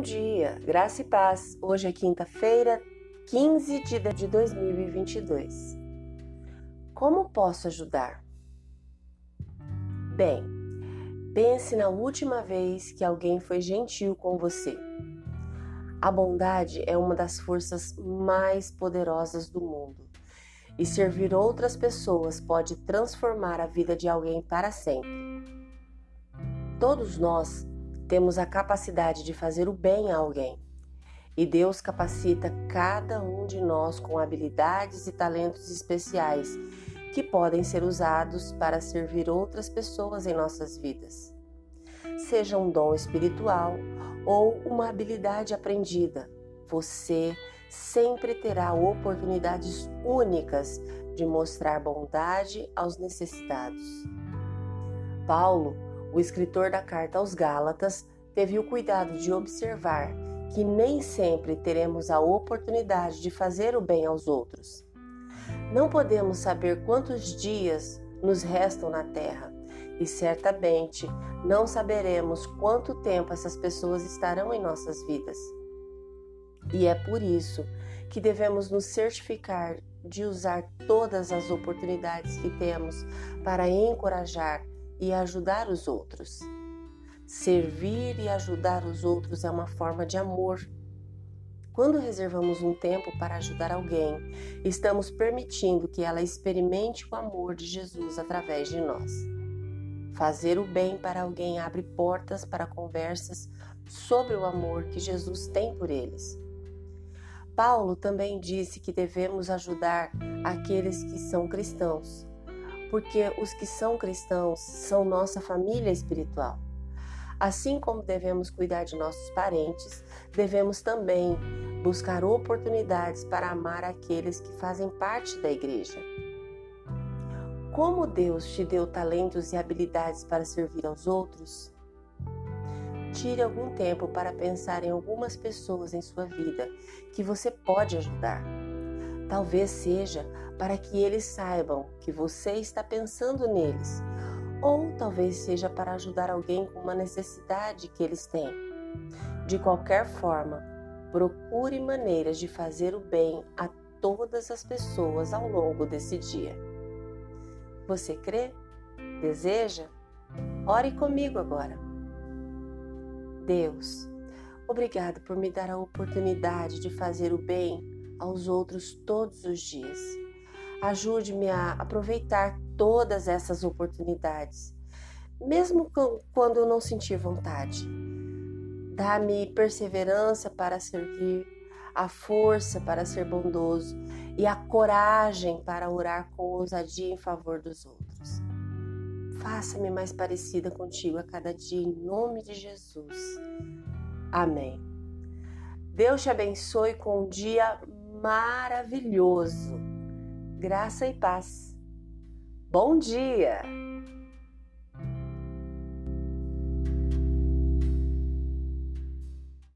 dia, graça e paz. Hoje é quinta-feira, 15 de 2022. Como posso ajudar? Bem, pense na última vez que alguém foi gentil com você. A bondade é uma das forças mais poderosas do mundo e servir outras pessoas pode transformar a vida de alguém para sempre. Todos nós temos a capacidade de fazer o bem a alguém. E Deus capacita cada um de nós com habilidades e talentos especiais que podem ser usados para servir outras pessoas em nossas vidas. Seja um dom espiritual ou uma habilidade aprendida, você sempre terá oportunidades únicas de mostrar bondade aos necessitados. Paulo o escritor da carta aos Gálatas teve o cuidado de observar que nem sempre teremos a oportunidade de fazer o bem aos outros. Não podemos saber quantos dias nos restam na terra e certamente não saberemos quanto tempo essas pessoas estarão em nossas vidas. E é por isso que devemos nos certificar de usar todas as oportunidades que temos para encorajar e ajudar os outros. Servir e ajudar os outros é uma forma de amor. Quando reservamos um tempo para ajudar alguém, estamos permitindo que ela experimente o amor de Jesus através de nós. Fazer o bem para alguém abre portas para conversas sobre o amor que Jesus tem por eles. Paulo também disse que devemos ajudar aqueles que são cristãos porque os que são cristãos são nossa família espiritual. Assim como devemos cuidar de nossos parentes, devemos também buscar oportunidades para amar aqueles que fazem parte da igreja. Como Deus te deu talentos e habilidades para servir aos outros? Tire algum tempo para pensar em algumas pessoas em sua vida que você pode ajudar. Talvez seja para que eles saibam que você está pensando neles, ou talvez seja para ajudar alguém com uma necessidade que eles têm. De qualquer forma, procure maneiras de fazer o bem a todas as pessoas ao longo desse dia. Você crê? Deseja? Ore comigo agora. Deus, obrigado por me dar a oportunidade de fazer o bem aos outros todos os dias. Ajude-me a aproveitar todas essas oportunidades, mesmo quando eu não sentir vontade. Dá-me perseverança para servir, a força para ser bondoso e a coragem para orar com ousadia em favor dos outros. Faça-me mais parecida contigo a cada dia, em nome de Jesus. Amém. Deus te abençoe com um dia maravilhoso. Graça e paz. Bom dia!